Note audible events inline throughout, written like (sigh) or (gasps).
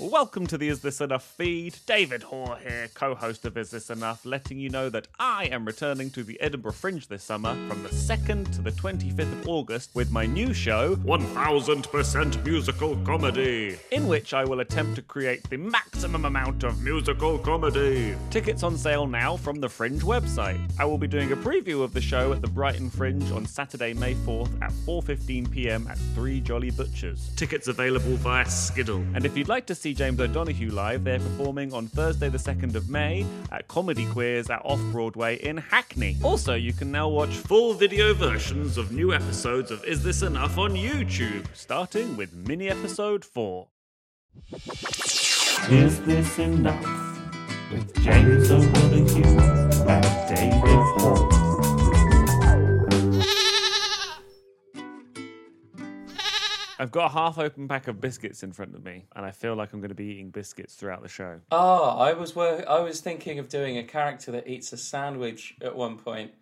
Welcome to the Is This Enough feed. David Hoare here, co host of Is This Enough, letting you know that I am returning to the Edinburgh Fringe this summer from the 2nd to the 25th of August with my new show, 1000% Musical Comedy, in which I will attempt to create the maximum amount of musical comedy. Tickets on sale now from the Fringe website. I will be doing a preview of the show at the Brighton Fringe on Saturday, May 4th at 4.15pm at Three Jolly Butchers. Tickets available via Skiddle. And if you'd like to see James O'Donoghue live, they're performing on Thursday, the 2nd of May at Comedy Queers at Off Broadway in Hackney. Also, you can now watch full video versions of new episodes of Is This Enough on YouTube, starting with mini episode 4. Is This Enough? With James O'Donoghue and David. I've got a half open pack of biscuits in front of me, and I feel like I'm going to be eating biscuits throughout the show. Oh, I was wor- I was thinking of doing a character that eats a sandwich at one point,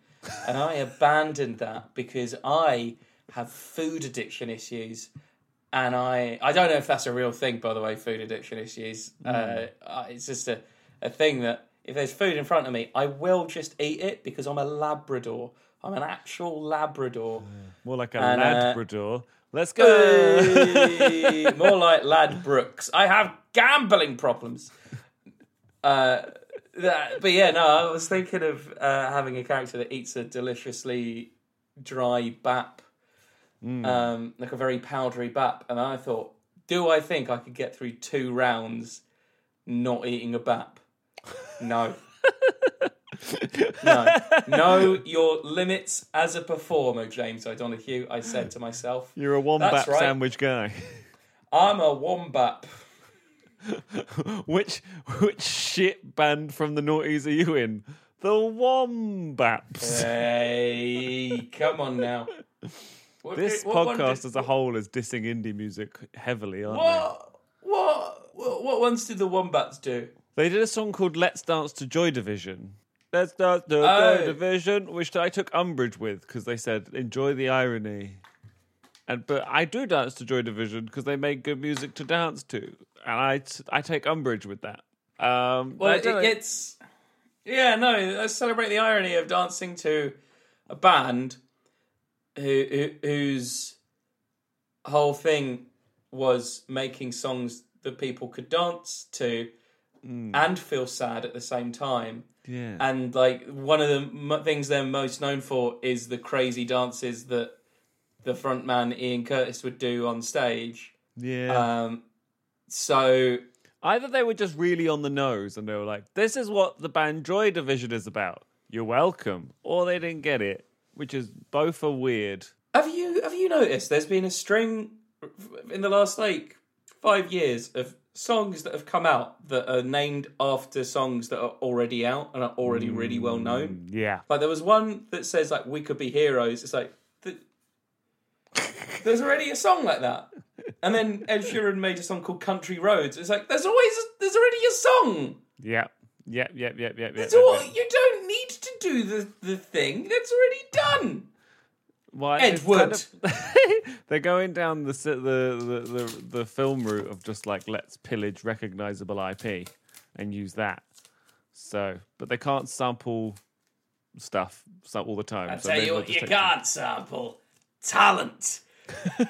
and I abandoned that because I have food addiction issues, and I I don't know if that's a real thing, by the way. Food addiction issues. Uh, uh, it's just a a thing that if there's food in front of me, I will just eat it because I'm a Labrador. I'm an actual Labrador. More like a And, uh, Labrador. Let's go! Hey, more like Ladbrokes. I have gambling problems. Uh, that, but yeah, no, I was thinking of uh, having a character that eats a deliciously dry bap, um, like a very powdery bap, and I thought, do I think I could get through two rounds not eating a bap? No. No, (laughs) know your limits as a performer, James O'Donoghue. I said to myself, You're a wombat right. sandwich guy. I'm a wombat. (laughs) which which shit band from the noughties are you in? The Wombats. Hey, come on now. What this did- what podcast did- as a whole is dissing indie music heavily, aren't What, what, what, what ones did the wombats do? they? They did a song called Let's Dance to Joy Division. Let's dance to Oh. Joy Division, which I took umbrage with because they said enjoy the irony. And but I do dance to Joy Division because they make good music to dance to, and I I take umbrage with that. Um, Well, I it don't Yeah, no. Let's celebrate the irony of dancing to a band who, who whose whole thing was making songs that people could dance to and feel sad at the same time. Yeah. And like one of the m- things they're most known for is the crazy dances that the frontman Ian Curtis would do on stage. yeah. Um, so Either they were just really on the nose and they were like, this is what the band Joy Division is about. You're welcome. Or they didn't get it, which is both are weird. Have you have you noticed there's been a string in the last like five years of songs that have come out that are named after songs that are already out and are already really well mm, known? Yeah. Like there was one that says like "We Could Be Heroes." It's like th- there's already a song like that, and then Ed Sheeran made a song called "Country Roads." It's like there's always there's already a song. Yeah. Yep, yep, yep, yep, yep. It's yep, all, yep. you don't need to do the the thing that's already done. Why, Ed it's kind of- (laughs) they're going down the, the, the, the, the film route of just like, let's pillage recognizable IP and use that. So, but they can't sample stuff all the time. I so tell you what, you can't sample talent. (laughs)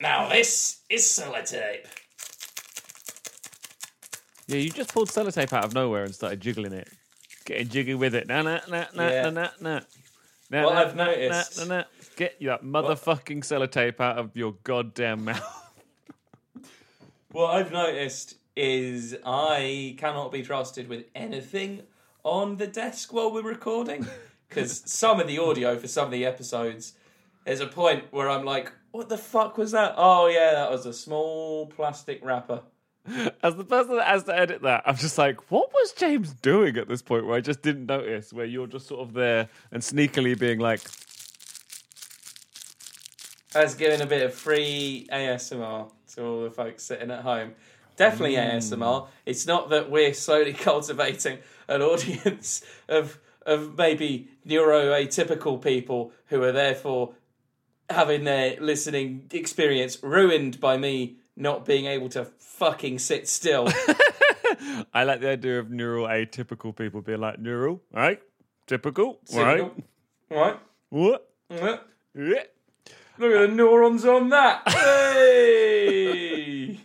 now this is sellotape. Yeah, you just pulled sellotape out of nowhere and started jiggling it. Getting jiggy with it. Nah, nah, nah, nah, Yeah. nah, nah, Nah, What I've noticed- Nah, nah, nah. Get that motherfucking sellotape out of your goddamn (laughs) mouth. What I've noticed is I cannot be trusted with anything on the desk while we're recording (laughs) because some of the audio for some of the episodes, there's a point where I'm like, "What the fuck was that?" Oh yeah, that was a small plastic wrapper. (laughs) As the person that has to edit that, I'm just like, what was James doing at this point where I just didn't notice? Where you're just sort of there and sneakily being like, I was giving a bit of free ASMR to all the folks sitting at home. Definitely mm. ASMR. It's not that we're slowly (laughs) cultivating an audience of of maybe neuroatypical people who are therefore having their listening experience ruined by me not being able to fucking sit still. (laughs) I like the idea of neural atypical people being like neural, right? Typical, right? Right? What? Right? Yeah. Look at the neurons on that. (laughs) Hey!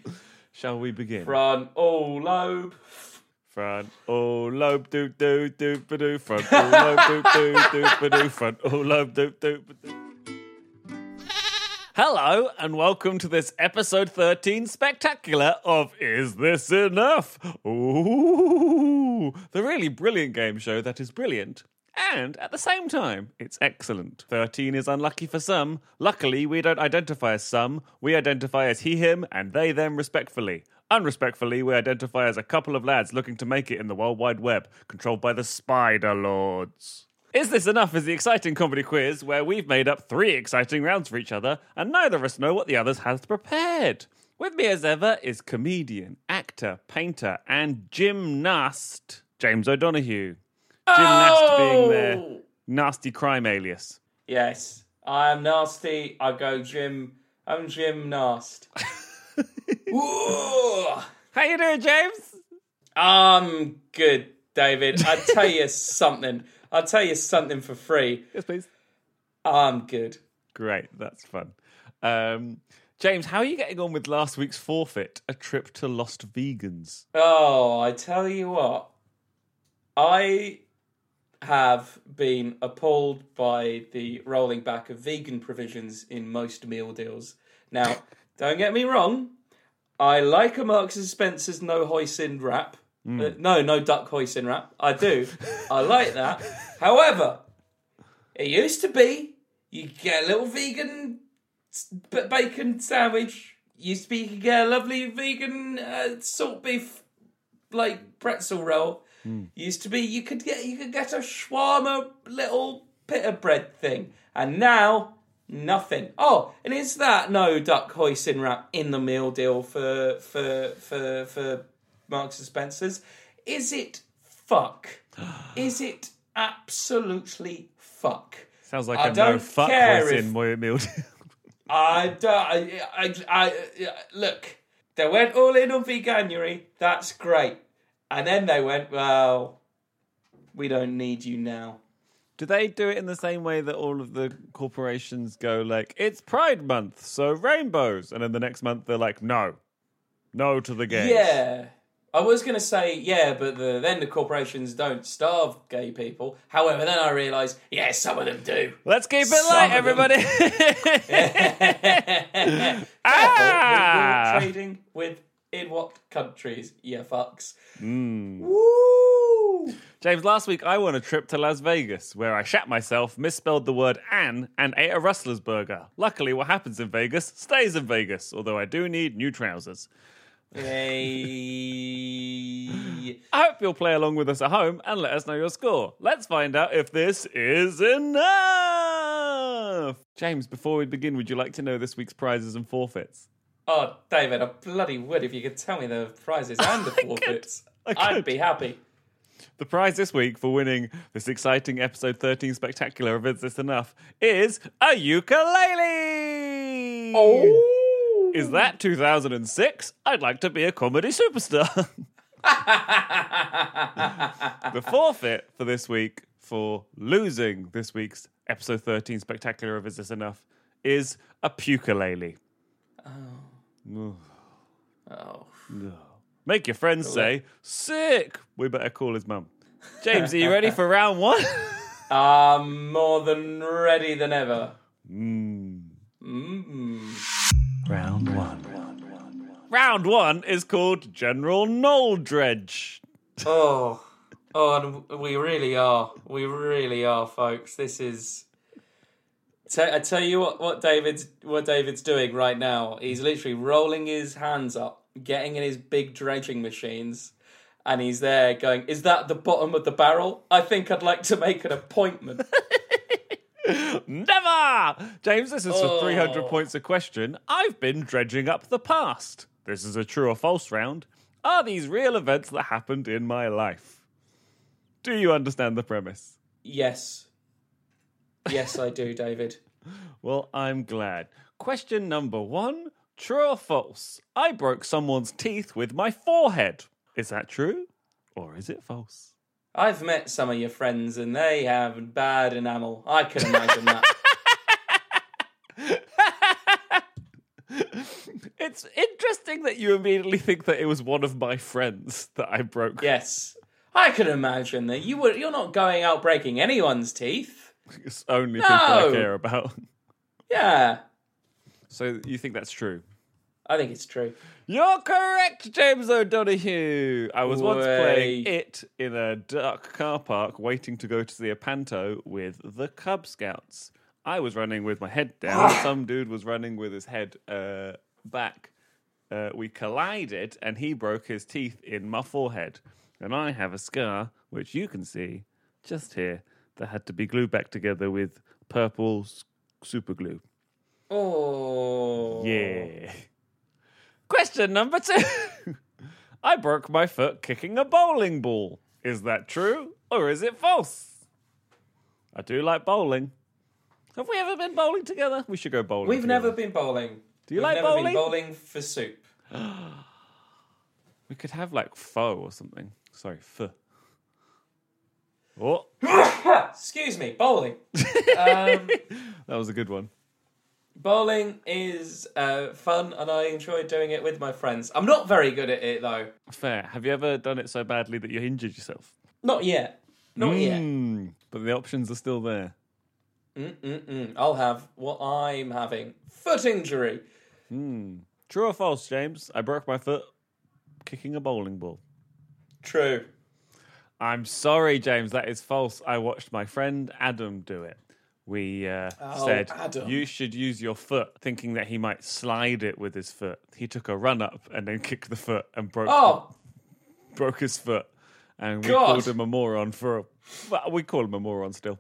Shall we begin? Front all lobe. Front all lobe doo doo doo ba doo. Front all lobe doo doo doo ba doo. Front all lobe doo doo ba doo. Hello and welcome to this episode 13 spectacular of Is This Enough? Ooh, the really brilliant game show that is brilliant. And at the same time, it's excellent. 13 is unlucky for some. Luckily, we don't identify as some. We identify as he, him, and they, them, respectfully. Unrespectfully, we identify as a couple of lads looking to make it in the World Wide Web, controlled by the Spider Lords. Is This Enough is the exciting comedy quiz where we've made up three exciting rounds for each other, and neither of us know what the others has prepared. With me as ever is comedian, actor, painter, and gymnast James O'Donoghue. Gymnast oh! being their Oh! nasty crime alias. Yes, I am nasty. I go gym. I'm gymnast. (laughs) How you doing, James? I'm good, David. I tell you (laughs) something. I'll tell you something for free. Yes, please. I'm good. Great, that's fun. Um, James, how are you getting on with last week's forfeit, a trip to Lost Vegans? Oh, I tell you what. I have been appalled by the rolling back of vegan provisions in most meal deals. Now, (laughs) don't get me wrong. I like a Marks and Spencer's no hoisin wrap. Uh, no, no duck hoisin wrap. I do. I like that. However, it used to be you get a little vegan bacon sandwich. Used to be you could get a lovely vegan uh, salt beef like pretzel roll. Used to be you could get you could get a shawarma little pita bread thing, and now nothing. Oh, and is that no duck hoisin wrap in the meal deal for for for for Marks and Spencers? Is it fuck? (gasps) Is it absolutely fuck? Sounds like I a no fuck if- in meal. (laughs) I, don't- I, I, I, I, look, they went all in on veganuary. That's great. And then they went, well, we don't need you now. do they do it in the same way that all of the corporations go like, it's Pride Month, so rainbows, and then the next month they're like, no, no to the gays. Yeah. I was going to say, yeah, but the, then the corporations don't starve gay people. However, then I realised, yeah, some of them do. Let's keep it Some light, everybody. (laughs) (laughs) Ah! trading with in what countries, you fucks. Hmm. Woo! James, last week I won a trip to Las Vegas where I shat myself, misspelled the word Anne, and ate a Rustler's burger. Luckily, what happens in Vegas stays in Vegas, although I do need new trousers. Hey. I hope you'll play along with us at home and let us know your score. Let's find out if this is enough. James, before we begin, would you like to know this week's prizes and forfeits? Oh, David, I bloody would if you could tell me the prizes and the (laughs) forfeits. I I'd be happy. The prize this week for winning this exciting episode 13 spectacular of Is This Enough is a ukulele! Oh, Is that 2006? I'd like to be a comedy superstar. (laughs) the forfeit for this week for losing this week's episode 13 spectacular of Is This Enough is a ukulele. oh. Oh. Make your friends say, sick. We better call his mum. James, are you ready for round one? (laughs) I'm more than ready than ever. Mm. Mm. Round one. Round one is called General Noldredge. Oh, oh, and we really are. We really are, folks. This is. Te- I tell you what, what David's what David's doing right now. He's literally rolling his hands up, getting in his big dredging machines, and he's there going, "Is that the bottom of the barrel? I think I'd like to make an appointment." (laughs) Never! James, this is for Oh. 300 points a question. I've been dredging up the past. This is a true or false round. Are these real events that happened in my life? Do you understand the premise? yes, yes, I do, David. (laughs) Well, I'm glad. Question number one True or false? I broke someone's teeth with my forehead. Is that true? Or is it false? I've met some of your friends and they have bad enamel. I can imagine that. (laughs) It's interesting that you immediately think that it was one of my friends that I broke. Yes. I can imagine that you were you're not going out breaking anyone's teeth. It's only people I care about. Yeah. So you think that's true? I think it's true. You're correct, James O'Donoghue. I was once playing it in a dark car park, waiting to go to see a panto with the Cub Scouts. I was running with my head down. (gasps) Some dude was running with his head uh, back. Uh, we collided, and he broke his teeth in my forehead. And I have a scar, which you can see just here, that had to be glued back together with purple super glue. Oh. Yeah. Question number two. (laughs) I broke my foot kicking a bowling ball. Is that true or is it false? I do like bowling. Have we ever been bowling together? We should go bowling. We've together. never been bowling. Do you We've like never bowling? been bowling for soup. (gasps) We could have like pho or something. Sorry, pho. Oh, (laughs) Excuse me, bowling. (laughs) um, that was a good one. Bowling is uh, fun and I enjoy doing it with my friends. I'm not very good at it though. Fair. Have you ever done it so badly that you injured yourself? Not yet. Not yet. Mm, but the options are still there. Mm-mm-mm. I'll have what I'm having. Foot injury. True or false, James? I broke my foot kicking a bowling ball. True. I'm sorry, James. That is false. I watched my friend Adam do it. We uh, Oh, said Adam. you should use your foot, thinking that he might slide it with his foot. He took a run up and then kicked the foot and broke Oh, broke his foot. And we God. called him a moron for. A, well, we call him a moron still.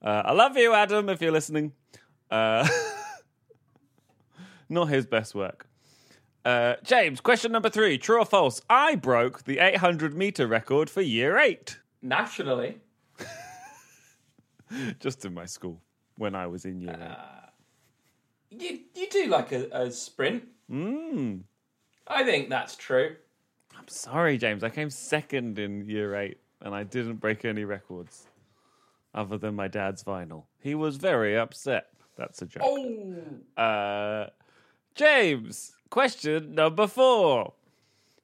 Uh, I love you, Adam, if you're listening. Uh, (laughs) not his best work. Uh, James, question number three: True or false? I broke the 800 meter record for year eight. nationally. (laughs) just in my school when I was in year eight. You you do like a, a sprint. Mm. I think that's true. I'm sorry, James. I came second in year eight and I didn't break any records other than my dad's vinyl. He was very upset. That's a joke. Oh, Uh, James, question number four.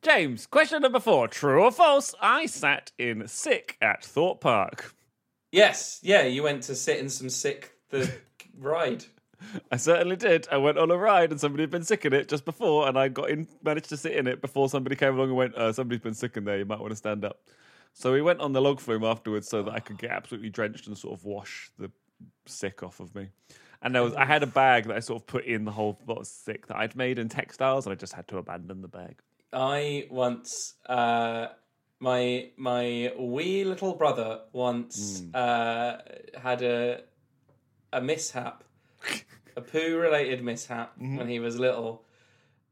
James, question number four. True or false? I sat in sick at Thorpe Park. yes, yeah. You went to sit in some sick the ride. I certainly did. I went on a ride and somebody had been sick in it just before, and I got in, managed to sit in it before somebody came along and went, uh, "Somebody's been sick in there. You might want to stand up." So we went on the log flume afterwards, so that I could get absolutely drenched and sort of wash the sick off of me. And there was, I had a bag that I sort of put in the whole lot of sick that I'd made in textiles, and I just had to abandon the bag. I once, uh, my my wee little brother once uh, had a a mishap, a poo related mishap when he was little,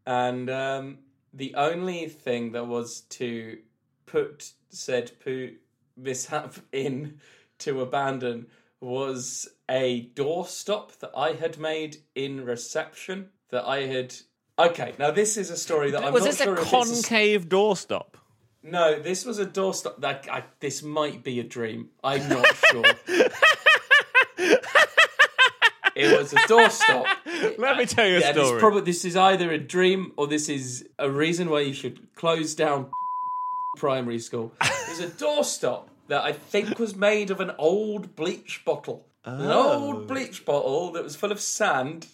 and um, the only thing that was to put said poo mishap (laughs) in to abandon was a doorstop that I had made in reception that I had. Okay, now this is a story that I'm was not sure a if it's a concave doorstop? no, this was a doorstop. That I, this might be a dream. I'm not sure. (laughs) a doorstop. (laughs) Let me tell you a Yeah, this story. probably this is either a dream or this is a reason why you should close down (laughs) primary school. There's a doorstop that I think was made of an old bleach bottle. An Oh. old bleach bottle that was full of sand.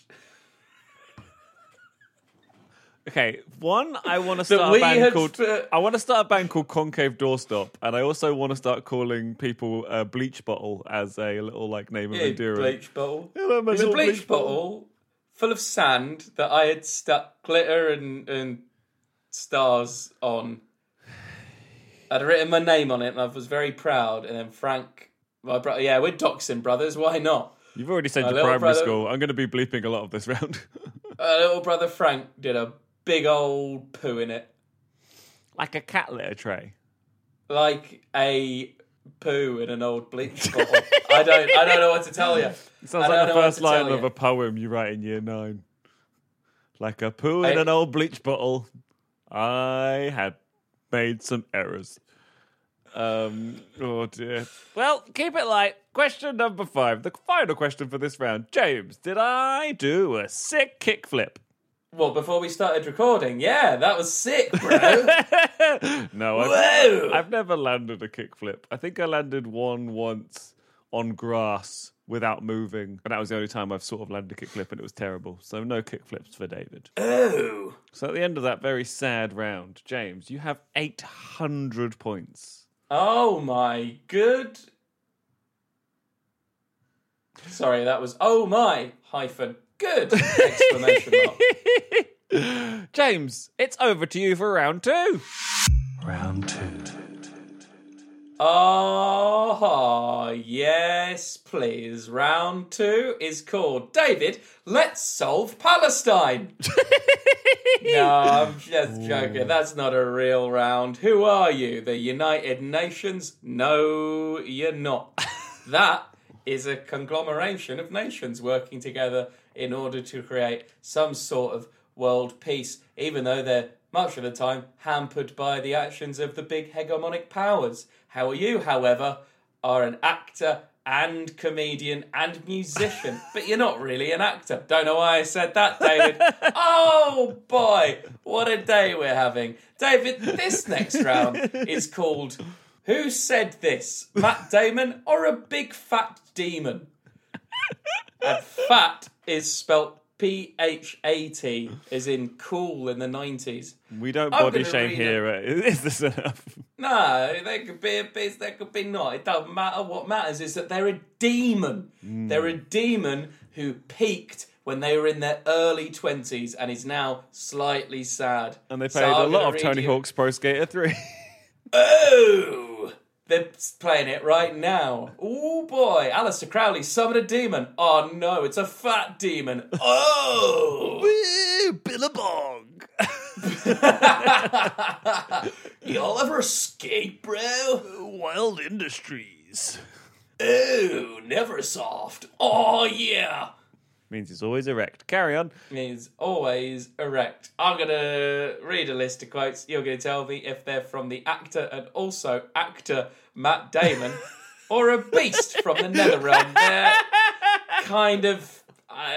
Okay, one, I want to start a band called. I want to start a band called Concave Doorstop, and I also want to start calling people a bleach bottle as a little like name of Yeah, bleach bottle. My There's a little bleach, bottle full of sand that I had stuck glitter and, and stars on. I'd written my name on it and I was very proud. And then Frank, my brother, yeah, we're Doxon brothers. Why not? You've already said My your primary brother- school. I'm going to be bleeping a lot of this round. (laughs) Our little brother Frank did a big old poo in it, like a cat litter tray. like a poo in an old bleach bottle. I don't, I don't know what to tell you. (laughs) It sounds like the first line of a poem you write in year nine. like a poo in I- an old bleach bottle. I had made some errors. Um, oh dear. Well, keep it light. Question number five, the final question for this round. James, did I do a sick kickflip? Well, before we started recording, yeah, that was sick, bro. (laughs) no, I've, Whoa! I've never landed a kickflip. I think I landed one once on grass without moving, and that was the only time I've sort of landed a kickflip, and it was terrible. So no kickflips for David. oh. So at the end of that very sad round, James, you have 800 points. Oh my good. Sorry, that was oh my hyphen good exclamation mark. (laughs) James, it's over to you for round two. Round two. Oh yes, please. Round two is called David. Let's solve Palestine. (laughs) no, I'm just joking. That's not a real round. Who are you? The United Nations? No, you're not. (laughs) that is a conglomeration of nations working together in order to create some sort of world peace, even though they're much of the time hampered by the actions of the big hegemonic powers. How are you, however, are an actor and comedian and musician, (laughs) but you're not really an actor. Don't know why I said that, David. (laughs) oh boy, what a day we're having. David, this next round is called Who Said This? Matt Damon or a Big Fat Demon? And fat is spelt P H A T, is in cool in the 90s. We don't I'm body shame here. uh, (laughs) Is this enough? No, there could be a bit, there could be not. It doesn't matter. What matters is that they're a demon. They're a demon who peaked when they were in their early 20s and is now slightly sad. And they So played a I'm lot of Tony you- Hawk's Pro Skater 3. (laughs) Oh! They're playing it right now. Oh boy, Aleister Crowley summoned a demon. Oh no, it's a fat demon. Oh! Billabong! (laughs) Y'all ever skate, bro? Wild Industries. Oh, never soft. Oh yeah. Means he's always erect. Carry on. Means always erect. I'm gonna read a list of quotes. You're gonna tell me if they're from the actor and also actor Matt Damon (laughs) or a beast from the Netherrealm. They're kind of uh,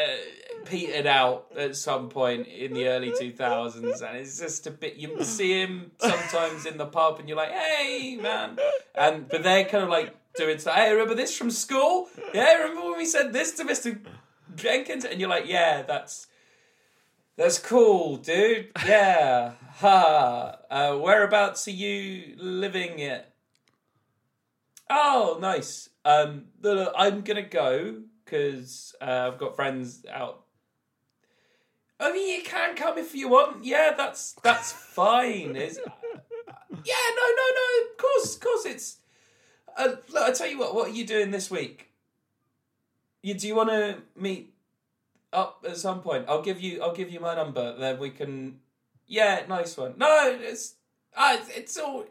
petered out at some point in the early 2000s, and it's just a bit. You see him sometimes in the pub, and you're like, "Hey, man," and but they're kind of like doing stuff. Hey, remember this from school? Yeah, remember when we said this to Mister Jenkins? And you're like, "Yeah, that's." That's cool, dude. (laughs) Yeah. ha. Uh, whereabouts are you living it? Oh, nice. Um, look, I'm gonna go because uh, I've got friends out. I mean, you can come if you want. Yeah, that's that's (laughs) fine. Is yeah, no, no, no. Of course, of course, it's. Uh, look, I tell you what. What are you doing this week? You do you want to meet up at some point? I'll give you. I'll give you my number. Then we can. Yeah, nice one. No, it's. Uh, it's all.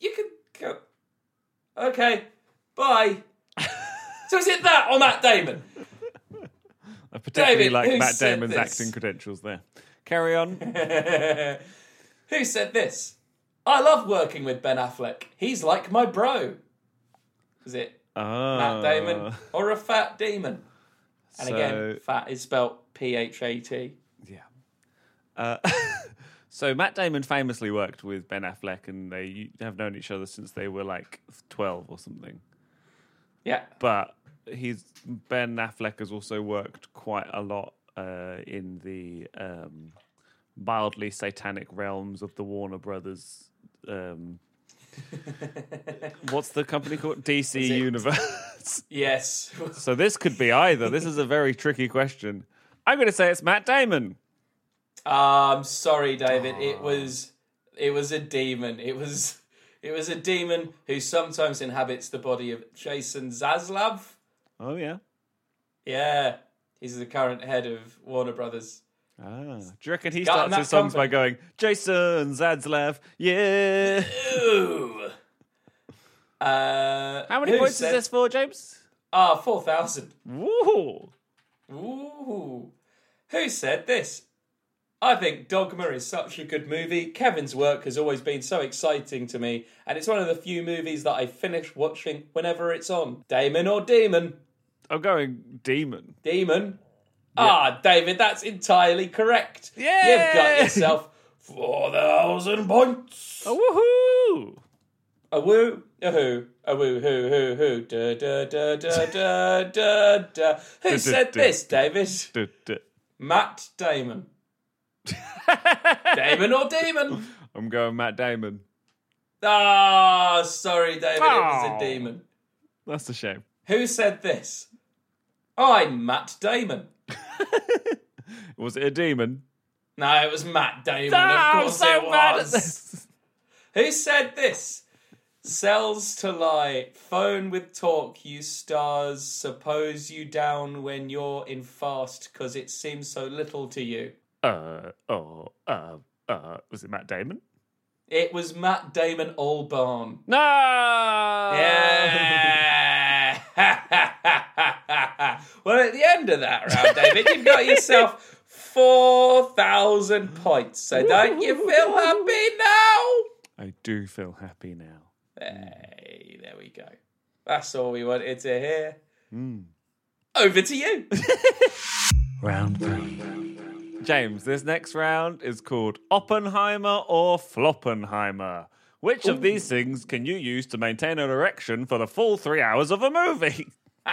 You can go. Okay. Bye. so is it that or Matt Damon? (laughs) I particularly David, like Matt Damon's this? acting credentials there. Carry on. (laughs) Who said this? I love working with Ben Affleck. He's like my bro. Is it Ah. Matt Damon or a fat demon? And So- again, fat is spelt P H A T. Yeah. Uh, (laughs) so Matt Damon famously worked with Ben Affleck, and they have known each other since they were like twelve or something. Yeah. But he's Ben Affleck has also worked quite a lot uh, in the um, mildly satanic realms of the Warner Brothers. Um, (laughs) what's the company called? DC Universe. (laughs) Yes. (laughs) so this could be either. This is a very tricky question. I'm going to say it's Matt Damon. I'm sorry, David. It ah. was it was a demon. It was it was a demon who sometimes inhabits the body of Jason Zaslav. Oh yeah. Yeah. He's the current head of Warner Brothers. Ah, do you reckon he Got starts his songs by going, Jason Zadslav, yeah? Ooh. Uh, How many points said- is this for, James? Ah, 4,000. Woo! Ooh. Who said this? I think Dogma is such a good movie. Kevin's work has always been so exciting to me, and it's one of the few movies that I finish watching whenever it's on. Damon or Demon? I'm going demon. Demon. Ah, David, that's entirely correct. Yay! You've got yourself 4,000 points. Oh, woohoo! A woo, a who, a woo, hoo, hoo, hoo, da, da, da, da, da, da, da. Who said this, David? Matt Damon. (laughs) Damon or Demon? I'm going Matt Damon. Ah, sorry, David, it was Oh. a demon. That's a shame. Who said this? I'm Matt Damon. (laughs) Was it a demon? No, it was Matt Damon. Ah, of I'm course so it was. this. (laughs) Who said this? Sells to lie, phone with talk, you stars, suppose you down when you're in fast, cause it seems so little to you. Uh, oh, uh, uh, was it Matt Damon? It was Matt Damon Albarn. No! Yeah! (laughs) well, at the end of that round, David, you've got yourself 4,000 points. So don't you feel happy now? I do feel happy now. Hey, there we go. That's all we wanted to hear. Hmm. Over to you. (laughs) Round three. James, this next round is called Oppenheimer or Floppenheimer. Which of these things can you use to maintain an erection for the full three hours of a movie? (laughs)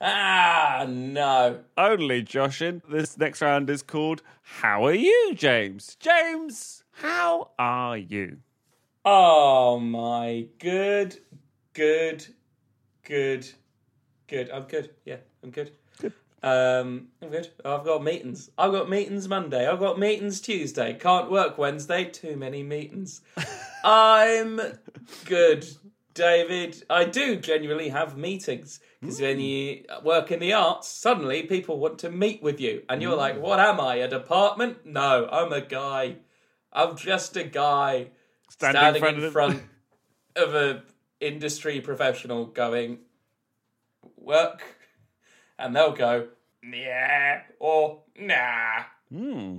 ah, no. Only Joshin. This next round is called How Are You, James? James, how are you? Oh my good, good, good, good. I'm good. Yeah, I'm good. Um, I'm good. I've got meetings. I've got meetings Monday. I've got meetings Tuesday. Can't work Wednesday. Too many meetings. (laughs) I'm good, David. I do genuinely have meetings because when you work in the arts, suddenly people want to meet with you, and you're like, "What am I? A department? No, I'm a guy. I'm just a guy." Standing standing in in front front of a industry professional going work and they'll go yeah or nah Hmm.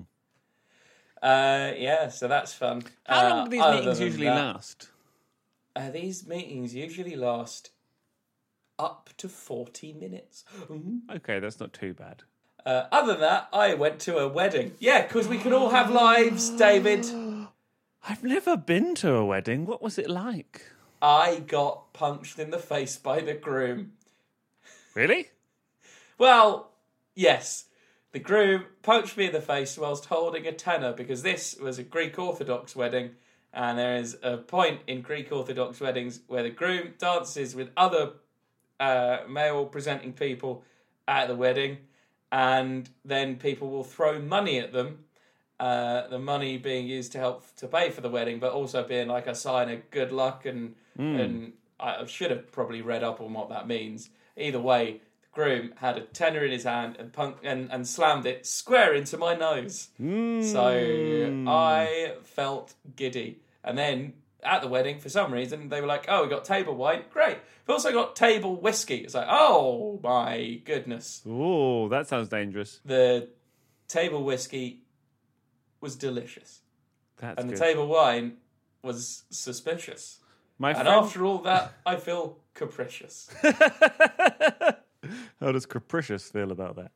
uh yeah so that's fun How Uh, long do these meetings usually that- last? uh, these meetings usually last up to 40 minutes Okay, that's not too bad. uh, other than that i went to a wedding yeah because we can all have lives david (gasps) I've never been to a wedding. What was it like? i got punched in the face by the groom Really? Well, yes. The groom punched me in the face whilst holding a tenner because this was a Greek Orthodox wedding, and there is a point in Greek Orthodox weddings where the groom dances with other uh, male presenting people at the wedding, and then people will throw money at them. Uh, the money being used to help to pay for the wedding, but also being like a sign of good luck and and I should have probably read up on what that means. Either way, groom had a tenner in his hand and punk and, and slammed it square into my nose. So hmm. I felt giddy. And then at the wedding, for some reason, they were like, "Oh, we got table wine, great. We've also got table whiskey." It's like, "Oh my goodness!" Oh, that sounds dangerous. The table whiskey was delicious, That's and good. the table wine was suspicious. My And friend... after all that, I feel capricious. (laughs) (laughs) How does Capricious feel about that?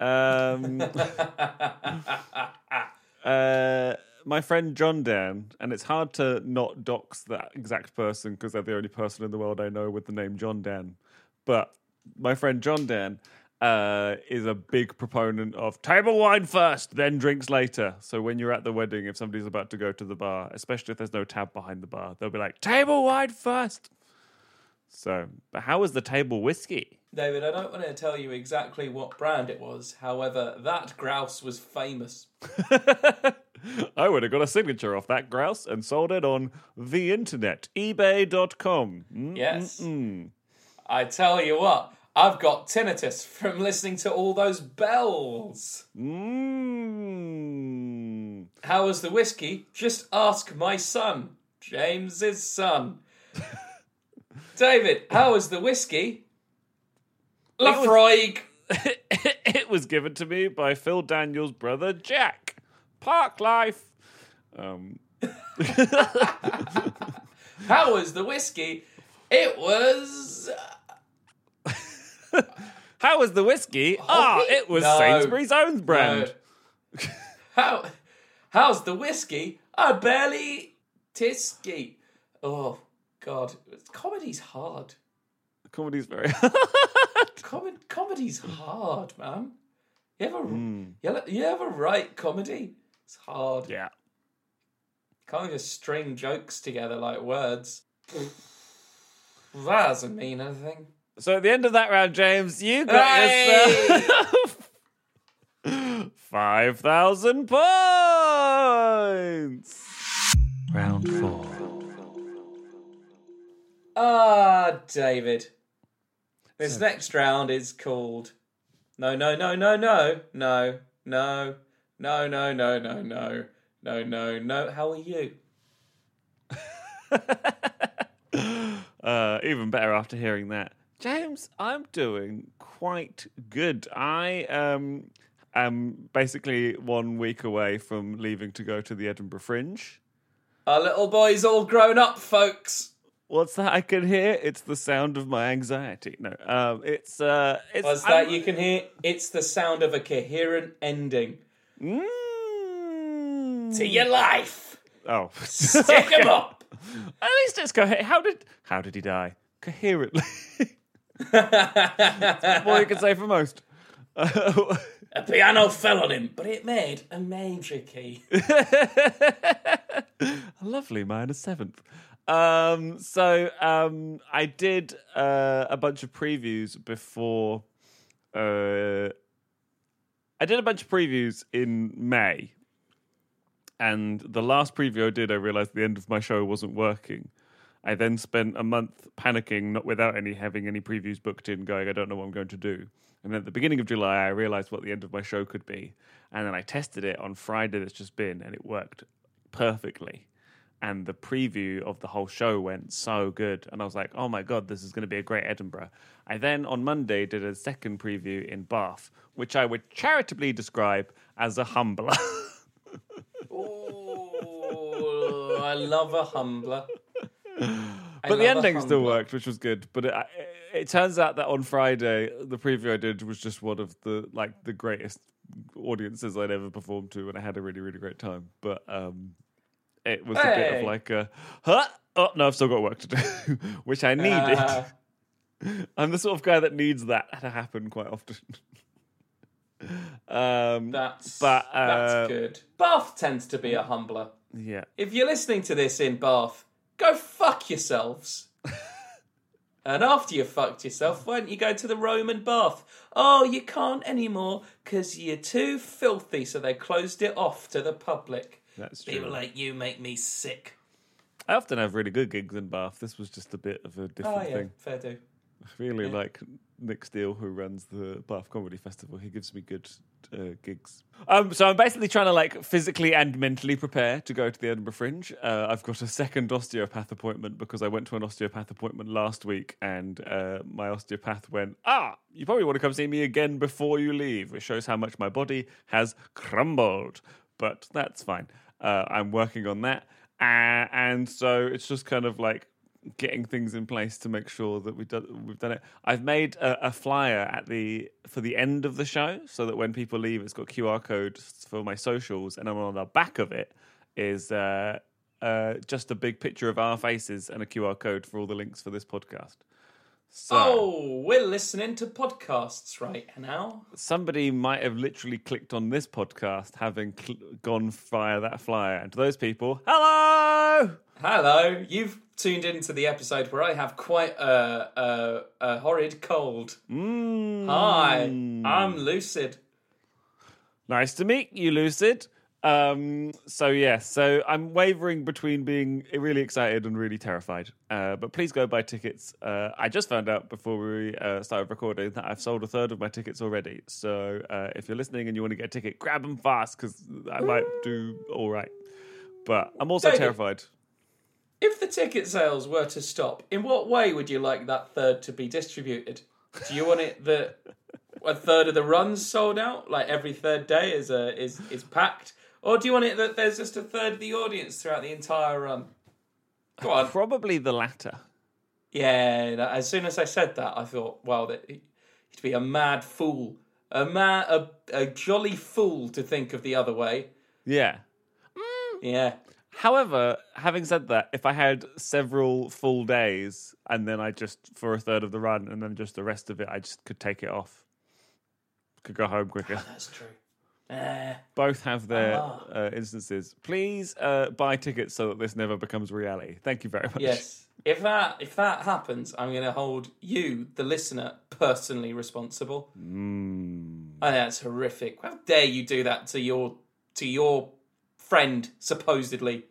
Um, (laughs) uh, my friend John Dan, and it's hard to not dox that exact person because they're the only person in the world I know with the name John Dan. But my friend John Dan uh, is a big proponent of table wine first, then drinks later. So when you're at the wedding, if somebody's about to go to the bar, especially if there's no tab behind the bar, they'll be like, table wine first. So, but how was the table whiskey? David, I don't want to tell you exactly what brand it was. However, that grouse was famous. (laughs) I would have got a signature off that grouse and sold it on the internet, ebay.com. Mm, Yes. I tell you what, I've got tinnitus from listening to all those bells. mm. How was the whiskey? Just ask my son, James's son. David, how was the whiskey? Laphroaig. (laughs) It was given to me by Phil Daniels' brother Jack. Park life. Um, (laughs) How was the whiskey? It was. (laughs) how was the whiskey? Ah, Hoppy? it was No. Sainsbury's own brand. No. How? How's the whiskey? I barely tisky. Oh God, comedy's hard. Comedy's very. (laughs) Com- comedy's hard, man. You ever, Hmm. you, ever, you ever write comedy? It's hard. yeah. Can't just string jokes together like words. that doesn't mean anything. So at the end of that round, James, you got Hey! yourself (laughs) five thousand points. Round four. Ah, David. This next round is called. No, no, no, no, no, no, no, no, no, no, no, no, no, no, no. How are you? Uh, even better after hearing that, James. I'm doing quite good. I um am basically one week away from leaving to go to the Edinburgh Fringe. Our little boy's all grown up, folks. What's that I can hear? It's the sound of my anxiety. No, um, it's uh, it's What's I'm- that you can hear? It's the sound of a coherent ending Mm. to your life. Oh, Stick 'em up. (laughs) At least it's coherent. How did how did he die? Coherently. That's all you can say for most. (laughs) A piano fell on him, but it made a major key. (laughs) a lovely minor minus seventh. Um, so um, I did uh, a bunch of previews before. Uh, I did a bunch of previews in May, and the last preview I did, I realized the end of my show wasn't working. I then spent a month panicking, not without any having any previews booked in, going, I don't know what I'm going to do. And then at the beginning of July, I realized what the end of my show could be, and then I tested it on Friday that's just been, and it worked perfectly. And the preview of the whole show went so good, and I was like, "Oh my god, this is going to be a great Edinburgh." I then on Monday did a second preview in Bath, which I would charitably describe as a humbler. (laughs) oh, I love a humbler. (laughs) I but the ending still worked, which was good. But it, it, it turns out that on Friday, the preview I did was just one of the like the greatest audiences I'd ever performed to, and I had a really really great time. But um, it was a bit of like a huh. Oh no, I've still got work to do, (laughs) which I needed. Ah. (laughs) I'm the sort of guy that needs that to happen quite often. (laughs) um, That's But, uh, that's good. Bath tends to be a humbler. yeah, If you're listening to this in Bath, go fuck yourselves. and after you fucked yourself, why don't you go to the Roman bath? Oh, you can't anymore because you're too filthy, so they closed it off to the public. That's true. People like you make me sick. I often have really good gigs in Bath. This was just a bit of a different Oh yeah, thing. fair do. I really like Nick Steele, who runs the Bath Comedy Festival. He gives me good uh, gigs. Um, so I'm basically trying to like physically and mentally prepare to go to the Edinburgh Fringe. Uh, I've got a second osteopath appointment because I went to an osteopath appointment last week, and uh, my osteopath went, "Ah, you probably want to come see me again before you leave." Which shows how much my body has crumbled, but that's fine. Uh, I'm working on that, uh, and so it's just kind of like getting things in place to make sure that we've done we've done it. I've made a, a flyer at the for the end of the show so that when people leave, it's got QR codes for my socials, and on the back of it is uh, uh, just a big picture of our faces and a QR code for all the links for this podcast. So Oh, we're listening to podcasts right now. somebody might have literally clicked on this podcast having cl- gone via that flyer, and to those people, hello. Hello, you've tuned into the episode where I have quite a, a, a horrid cold. Mm. Hi, I'm Lucid. Nice to meet you, Lucid. Um, so yeah, so I'm wavering between being really excited and really terrified. Uh, but please go buy tickets. Uh, I just found out before we uh, started recording that I've sold a third of my tickets already. So uh, if you're listening and you want to get a ticket, grab them fast because I might do all right. But I'm also David. terrified. If the ticket sales were to stop, in what way would you like that third to be distributed? Do you want it that a third of the runs sold out, like every third day is a is is packed, or do you want it that there's just a third of the audience throughout the entire run? Go on. Probably the latter. Yeah, as soon as I said that, I thought, well, that he'd be a mad fool, a mad, a, a jolly fool to think of the other way. Yeah. Mm. Yeah, However, having said that, if I had several full days and then I just for a third of the run and then just the rest of it, I just could take it off. Could go home quicker. that's true. Eh. Both have their Ah. uh, instances. Please uh, buy tickets so that this never becomes reality. Thank you very much. Yes. If that if that happens, I'm going to hold you, the listener, personally responsible. Mm. I think that's horrific. How dare you do that to your to your friend? Supposedly,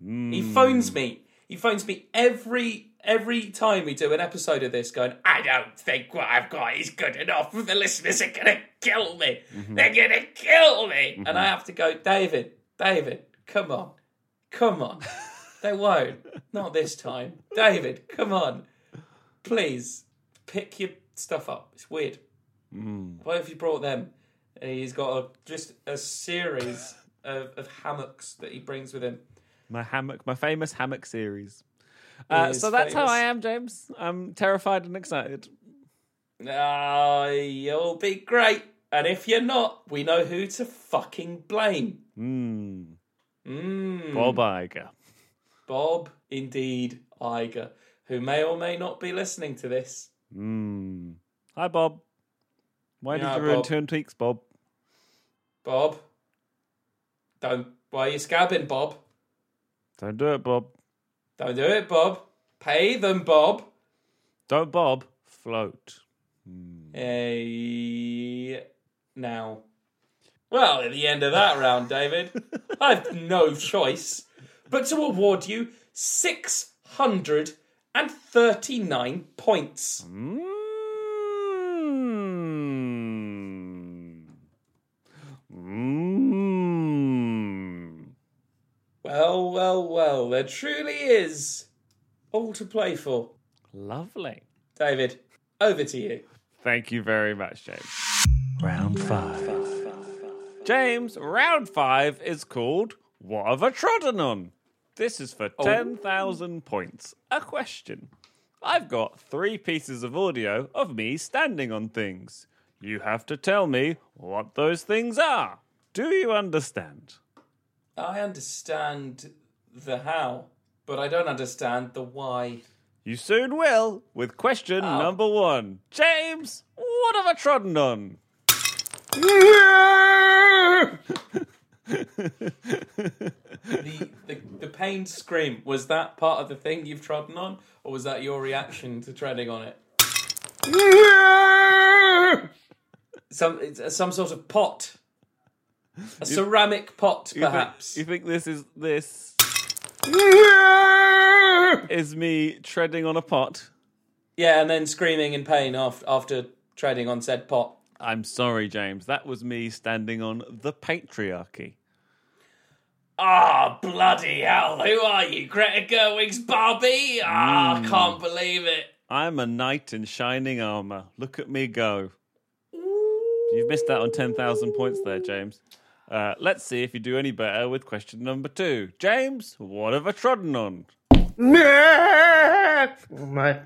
he phones me. He phones me every every time we do an episode of this, going, "I don't think what I've got is good enough. The listeners are going to kill me. Mm-hmm. They're going to kill me." And mm-hmm. I have to go, David, David, come on, come on. they won't. Not this time, David. Come on, please pick your stuff up. It's weird. Mm. What have you brought them? And he's got a, just a series of, of hammocks that he brings with him. My hammock, my famous hammock series. Uh, is so that's how. I am, James. I'm terrified and excited. Ah, you'll be great. And if you're not, we know who to fucking blame. Mm. Mm. Bob Iger. Bob, indeed, Iger, who may or may not be listening to this. Mm. Hi, Bob. Why Yeah, did you ruin Bob. Twin Peaks, Bob? Bob, don't. Why are you scabbing, Bob? Don't do it, Bob. Don't do it, Bob. Pay them, Bob. Don't Bob. Float. A now. Well, at the end of that round, David, I've no choice but to award you 639 points. Mm. Mm. Well, well, well, there truly is all to play for. Lovely. David, over to you. Thank you very much, James. Round five. James, round five is called What Have I Trodden On? This is for 10,000 points. A question. I've got three pieces of audio of me standing on things. You have to tell me what those things are. Do you understand? I understand the how, but I don't understand the why. You soon will with question number one. James, what have I trodden on? (laughs) The, the the pained scream was that part of the thing you've trodden on, or was that your reaction to treading on it? (laughs) Some it's uh, some sort of pot, a ceramic pot, You think- perhaps. You think this is this is me treading on a pot? yeah, and then screaming in pain after after treading on said pot. I'm sorry, James. That was me standing on the patriarchy. Ah, bloody hell! Who are you, Greta Gerwig's Barbie? Ah, I can't believe it. I'm a knight in shining armor. Look at me go. You've missed out on 10,000 points there, James. Uh, let's see if you do any better with question number two. James, what have I trodden on? My.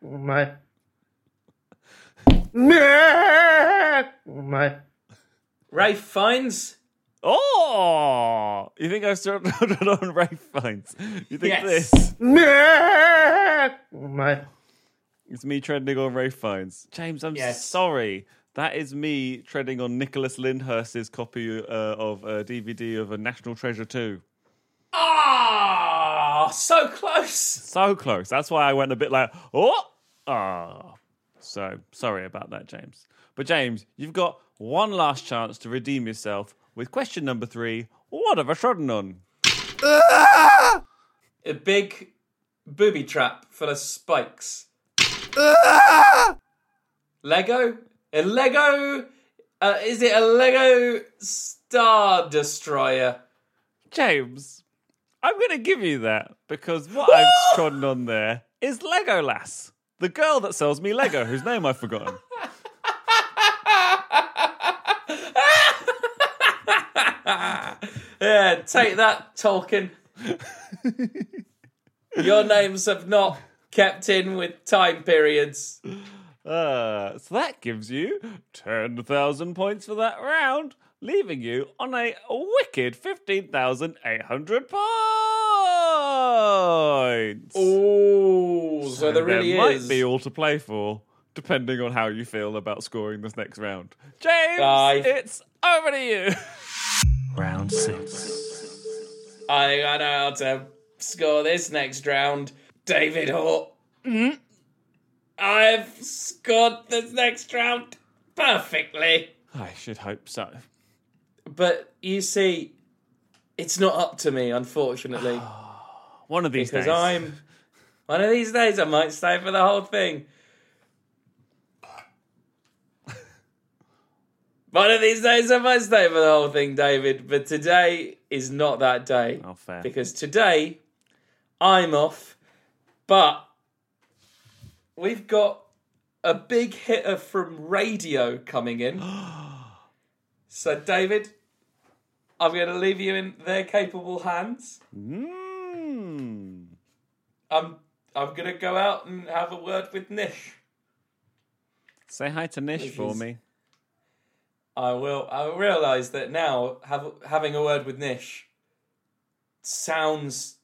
My. My. Ralph Fiennes. Oh! You think I've trodden (laughs) on Ralph Fiennes? You think Yes. this My. Is me treading on Ralph Fiennes? James, I'm Yes. sorry. That is me treading on Nicholas Lyndhurst's copy uh, of a DVD of A National Treasure 2. Ah, so close. So close. That's why I went a bit like, oh, ah. So sorry about that, James. But James, you've got one last chance to redeem yourself with question number three. What have I trodden on? A big booby trap full of spikes. Lego? A Lego? Uh, is it a Lego Star Destroyer? James, I'm going to give you that because what I've trodden on there is Legolas, the girl that sells me Lego, whose name I've forgotten. (laughs) Yeah, take that, Tolkien. (laughs) Your names have not kept in with time periods. Uh, so that gives you 10,000 points for that round, leaving you on a wicked 15,800 points. Oh, so there really there is. might be all to play for, depending on how you feel about scoring this next round. James, Aye. it's over to you. Round six. I think I know how to score this next round. David Hoare. Mm-hmm. I've scored this next round perfectly. I should hope so. But you see, it's not up to me, unfortunately. (sighs) One of these because days. I'm. (laughs) One of these days, I might stay for the whole thing. One of these days, I might stay for the whole thing, David. But today is not that day. Oh, fair. Because today, I'm off. But we've got a big hitter from radio coming in. (gasps) so, David, I'm going to leave you in their capable hands. Mm. I'm I'm gonna go out and have a word with Nish. Say hi to Nish for me. I will. I realise that now have, having a word with Nish sounds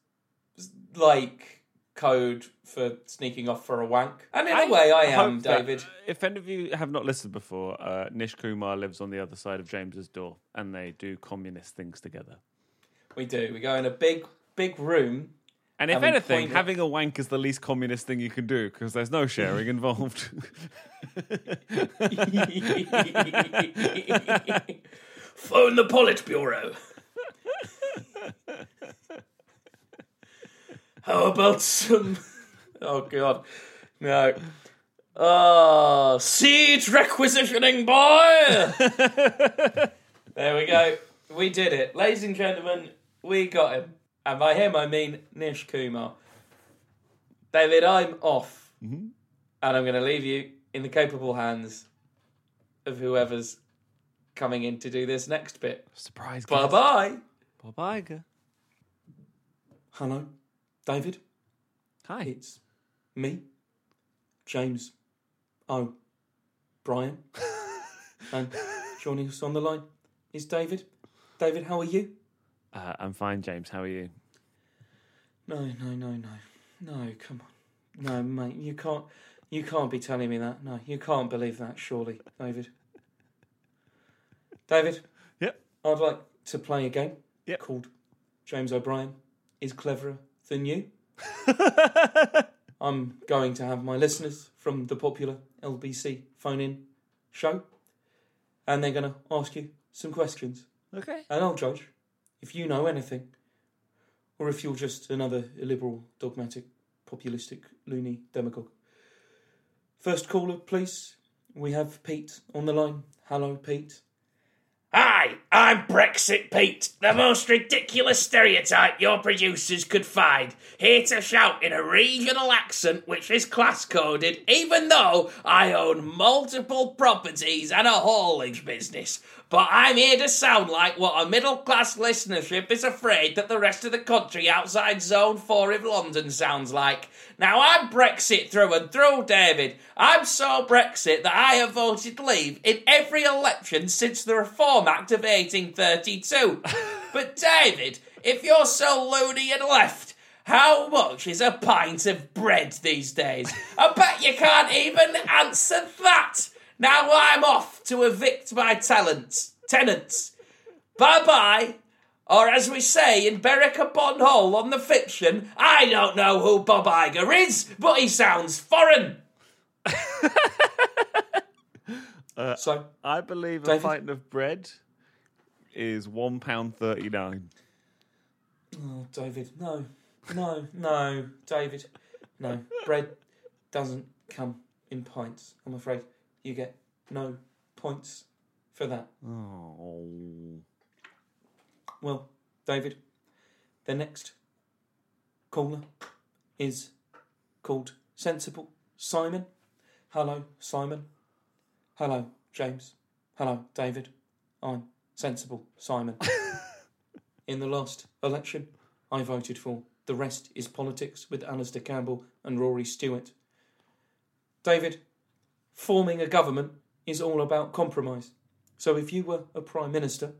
like code for sneaking off for a wank. And in a way, I am, hope that- David. if any of you have not listened before, uh, Nish Kumar lives on the other side of James's door, and they do communist things together. We do. We go in a big, big room. And if anything, having a wank is the least communist thing you can do because there's no sharing involved. (laughs) Phone the Politburo. (laughs) How about some? (laughs) Oh God, no. Oh, ah, siege requisitioning boy. there we go. We did it, ladies and gentlemen. We got him, and by him I mean Nish Kumar. David, I'm off, mm-hmm. and I'm going to leave you in the capable hands of whoever's coming in to do this next bit. Surprise! Bye bye. Bye bye. Hello, David. Hi. It's me, James. Oh, Brian. (laughs) and joining us on the line is David. David, how are you? Uh, I'm fine, James. How are you? No, no, no, no, no. Come on, no, mate. You can't. You can't be telling me that. No, you can't believe that. Surely, David. David, Yep. I'd like to play a game Yep. called James O'Brien is cleverer than you. (laughs) I'm going to have my listeners from the popular LBC phone in show, and they're going to ask you some questions. Okay. And I'll judge if you know anything, or if you're just another illiberal, dogmatic, populistic, loony demagogue. First caller, please. We have Pete on the line. Hello, Pete. Hi, I'm Brexit Pete, the most ridiculous stereotype your producers could find. Here to shout in a regional accent which is class coded, even though I own multiple properties and a haulage business. But I'm here to sound like what a middle class listenership is afraid that the rest of the country outside Zone 4 of London sounds like. Now, I'm Brexit through and through, David. I'm so Brexit that I have voted leave in every election since the Reform Act of 1832. (laughs) but, David, if you're so loony and left, how much is a pint of bread these days? I bet you can't even answer that. Now I'm off to evict my talents, tenants. Bye bye. Or as we say in Berwick upon Hull on the fiction, I don't know who Bob Iger is, but he sounds foreign. (laughs) Uh, so, I believe a pint of bread is one pound thirty nine. oh, David, no, no, no, David, no. Bread doesn't come in pints. I'm afraid you get no points for that. Oh. Well, David, the next caller is called Sensible Simon. Hello, Simon. Hello, James. Hello, David. I'm Sensible Simon. (laughs) In the last election, I voted for The Rest is Politics with Alastair Campbell and Rory Stewart. David, forming a government is all about compromise. So if you were a Prime Minister,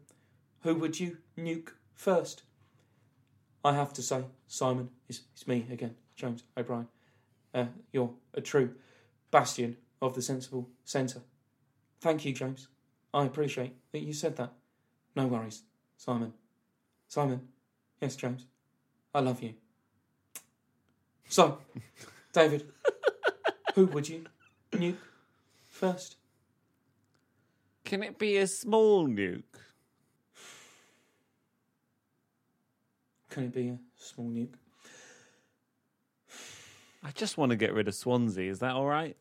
who would you nuke first? I have to say, Simon, it's, it's me again, James O'Brien. Uh, you're a true bastion of the sensible centre. Thank you, James. I appreciate that you said that. No worries, Simon. Simon, yes, James, I love you. So, David, who would you nuke first? Can it be a small nuke? Can it be a small nuke? I just want to get rid of Swansea. Is that all right?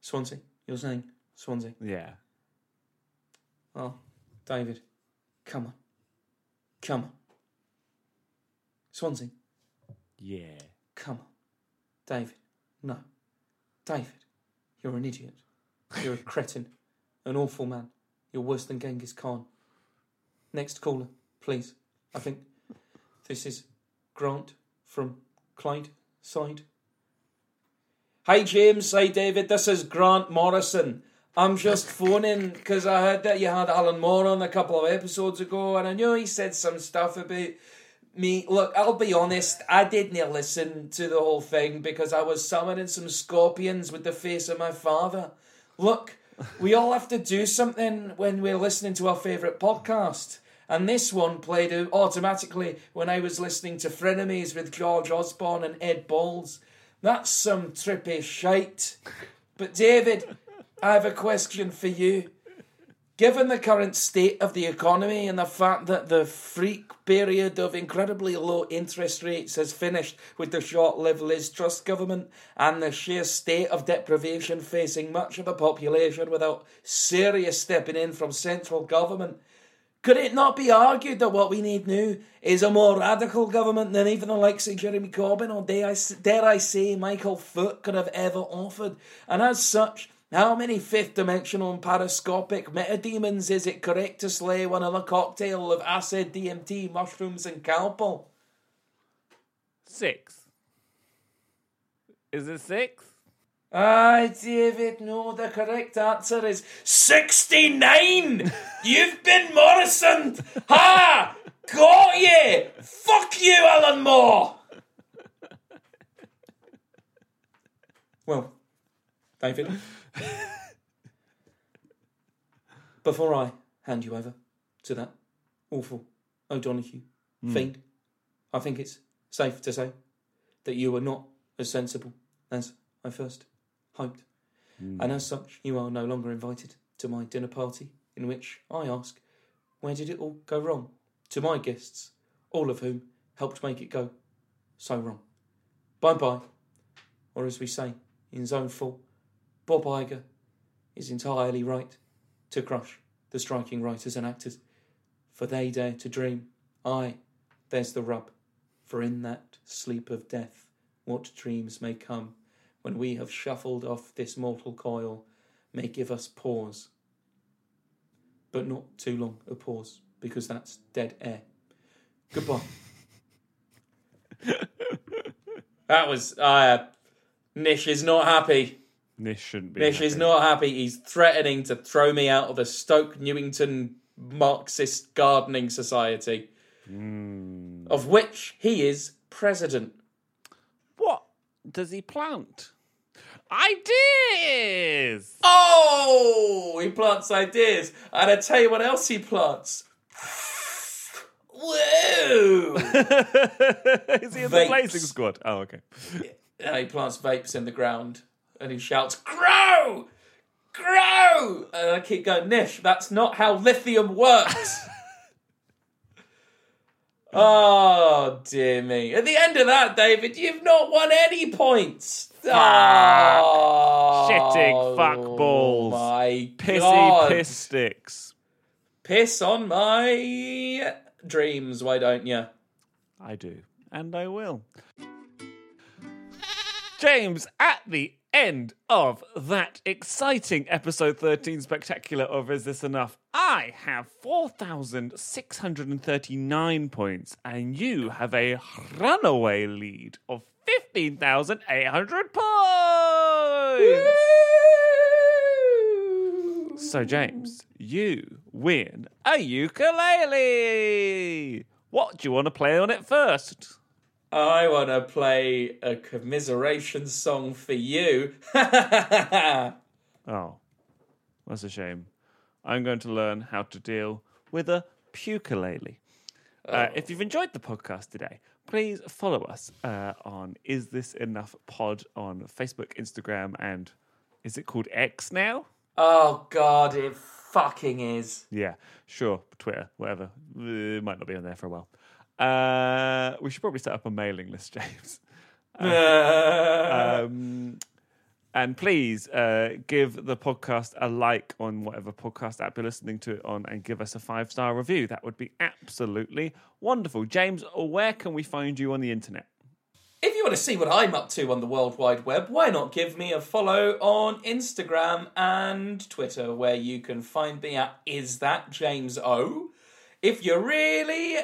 Swansea, you're saying Swansea. Yeah. Oh, David, come on. Come on. Swansea, Yeah. come on. David, no. David, you're an idiot. You're a cretin. An awful man. You're worse than Genghis Khan. Next caller, please. I think this is Grant from Clyde side. Hi, James. Hi, David. This is Grant Morrison. I'm just phoning because I heard that you had Alan Moore on a couple of episodes ago, and I know he said some stuff about me. Look, I'll be honest, I didn't listen to the whole thing because I was summoning some scorpions with the face of my father. Look, we all have to do something when we're listening to our favourite podcast. And this one played automatically when I was listening to Frenemies with George Osborne and Ed Balls. That's some trippy shite. But David, I have a question for you. Given the current state of the economy and the fact that the freak period of incredibly low interest rates has finished with the short lived Liz government and the sheer state of deprivation facing much of the population without serious stepping in from central government, could it not be argued that what we need now is a more radical government than even the likes of Jeremy Corbyn or dare I, dare I say Michael Foot could have ever offered? And as such, how many fifth dimensional and parascopic metademons is it correct to slay one of a cocktail of acid, DMT, mushrooms, and Calpol? Six. Is it six? Aye, David, no, the correct answer is 69! (laughs) You've been Morrison! Ha! Got you! Fuck you, Alan Moore! (laughs) Well, David, before I hand you over to that awful O'Donoghue hmm. fiend, I think it's safe to say that you were not as sensible as I first hoped. Hmm. And as such, you are no longer invited to my dinner party, in which I ask, where did it all go wrong? To my guests, all of whom helped make it go so wrong. Bye bye. Or as we say in Zone 4, Bob Iger is entirely right to crush the striking writers and actors, for they dare to dream. Aye, there's the rub, for in that sleep of death, what dreams may come when we have shuffled off this mortal coil may give us pause. But not too long a pause, because that's dead air. Goodbye. (laughs) that was uh Nish is not happy. This shouldn't be. Nish is not happy. He's threatening to throw me out of the Stoke Newington Marxist Gardening Society, hmm. of which he is president. What does he plant? Ideas! Oh, he plants ideas. And I tell you what else he plants. Whoa! (laughs) Is he in the Vapes. Blazing Squad? Oh, okay. and he plants vapes in the ground and he shouts, Grow! Grow! And I keep going, Nish, that's not how lithium works. (laughs) oh, dear me. At the end of that, David, you've not won any points. Oh, Shitting fuckballs. My Pissy God. piss sticks. Piss on my dreams, why don't you? I do. And I will. James, at the end of that exciting episode 13 spectacular of Is This Enough, I have 4,639 points, and you have a runaway lead of 15,800 points. So, James, you win a ukulele. What do you want to play on it first? I want to play a commiseration song for you. (laughs) Oh, that's a shame. I'm going to learn how to deal with a ukulele. Uh, if you've enjoyed the podcast today, please follow us uh, on Is This Enough Pod on Facebook, Instagram, and is it called X now? oh, God, it fucking is. Yeah, sure. Twitter, whatever. Uh, It might not be on there for a while. Uh, we should probably set up a mailing list, (laughs) James. (laughs) Um, and please uh, give the podcast a like on whatever podcast app you're listening to it on and give us a five star review. That would be absolutely wonderful. James, where can we find you on the internet? If you want to see what I'm up to on the World Wide Web, why not give me a follow on Instagram and Twitter, where you can find me at Is That James O. If you're really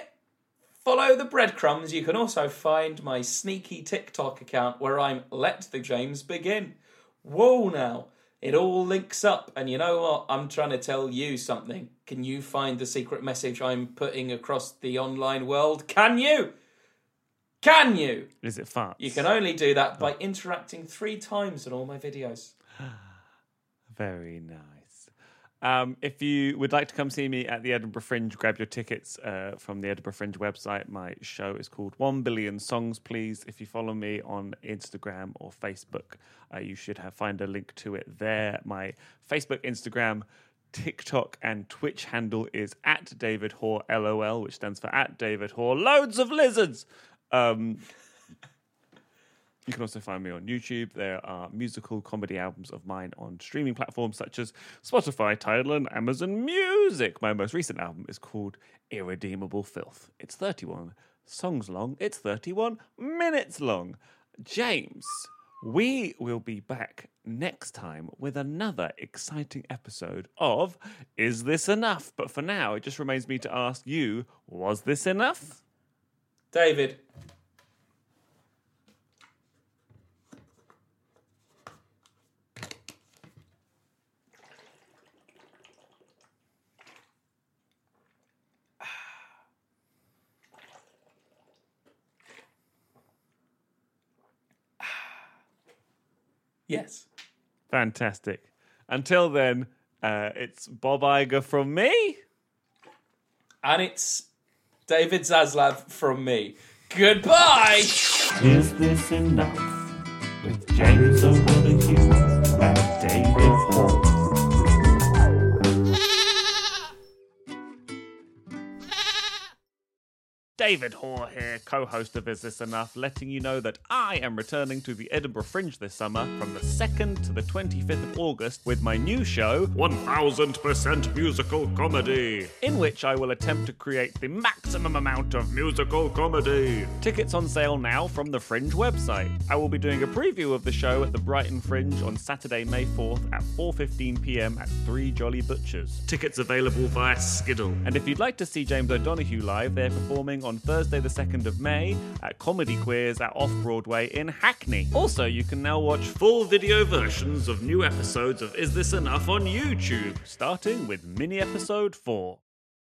follow the breadcrumbs, you can also find my sneaky TikTok account where I'm Let the James Begin. Whoa now. It all links up, and you know what? I'm trying to tell you something. Can you find the secret message I'm putting across the online world? Can you? Can you? Is it farts? You can only do that oh. by interacting three times in all my videos. (gasps) Very nice. Um, if you would like to come see me at the Edinburgh Fringe, grab your tickets uh, from the Edinburgh Fringe website. My show is called One Billion Songs, please. If you follow me on Instagram or Facebook, uh, you should have find a link to it there. My Facebook, Instagram, TikTok, and Twitch handle is at David Hoare LOL, which stands for at David Hoare. Loads of lizards. Um, you can also find me on YouTube. There are musical comedy albums of mine on streaming platforms such as Spotify, Tidal, and Amazon Music. My most recent album is called Irredeemable Filth. It's 31 songs long, it's 31 minutes long. James, we will be back next time with another exciting episode of Is This Enough? But for now, it just remains me to ask you was this enough? David, yes. Fantastic. Until then, uh, it's Bob Iger from me. And it's David Zaslav from me. Goodbye! Is this enough? With James O'Donoghue David Hoare here, co host of Is This Enough, letting you know that I am returning to the Edinburgh Fringe this summer from the 2nd to the 25th of August with my new show, 1000% Musical Comedy, in which I will attempt to create the maximum amount of musical comedy. Tickets on sale now from the Fringe website. I will be doing a preview of the show at the Brighton Fringe on Saturday, May 4th at 4:15 p.m. at Three Jolly Butchers. Tickets available via Skiddle. And if you'd like to see James O'Donoghue live, they're performing on Thursday, the 2nd of May at Comedy Queers at Off Broadway in Hackney. Also, you can now watch full video versions of new episodes of Is This Enough on YouTube, starting with mini episode 4.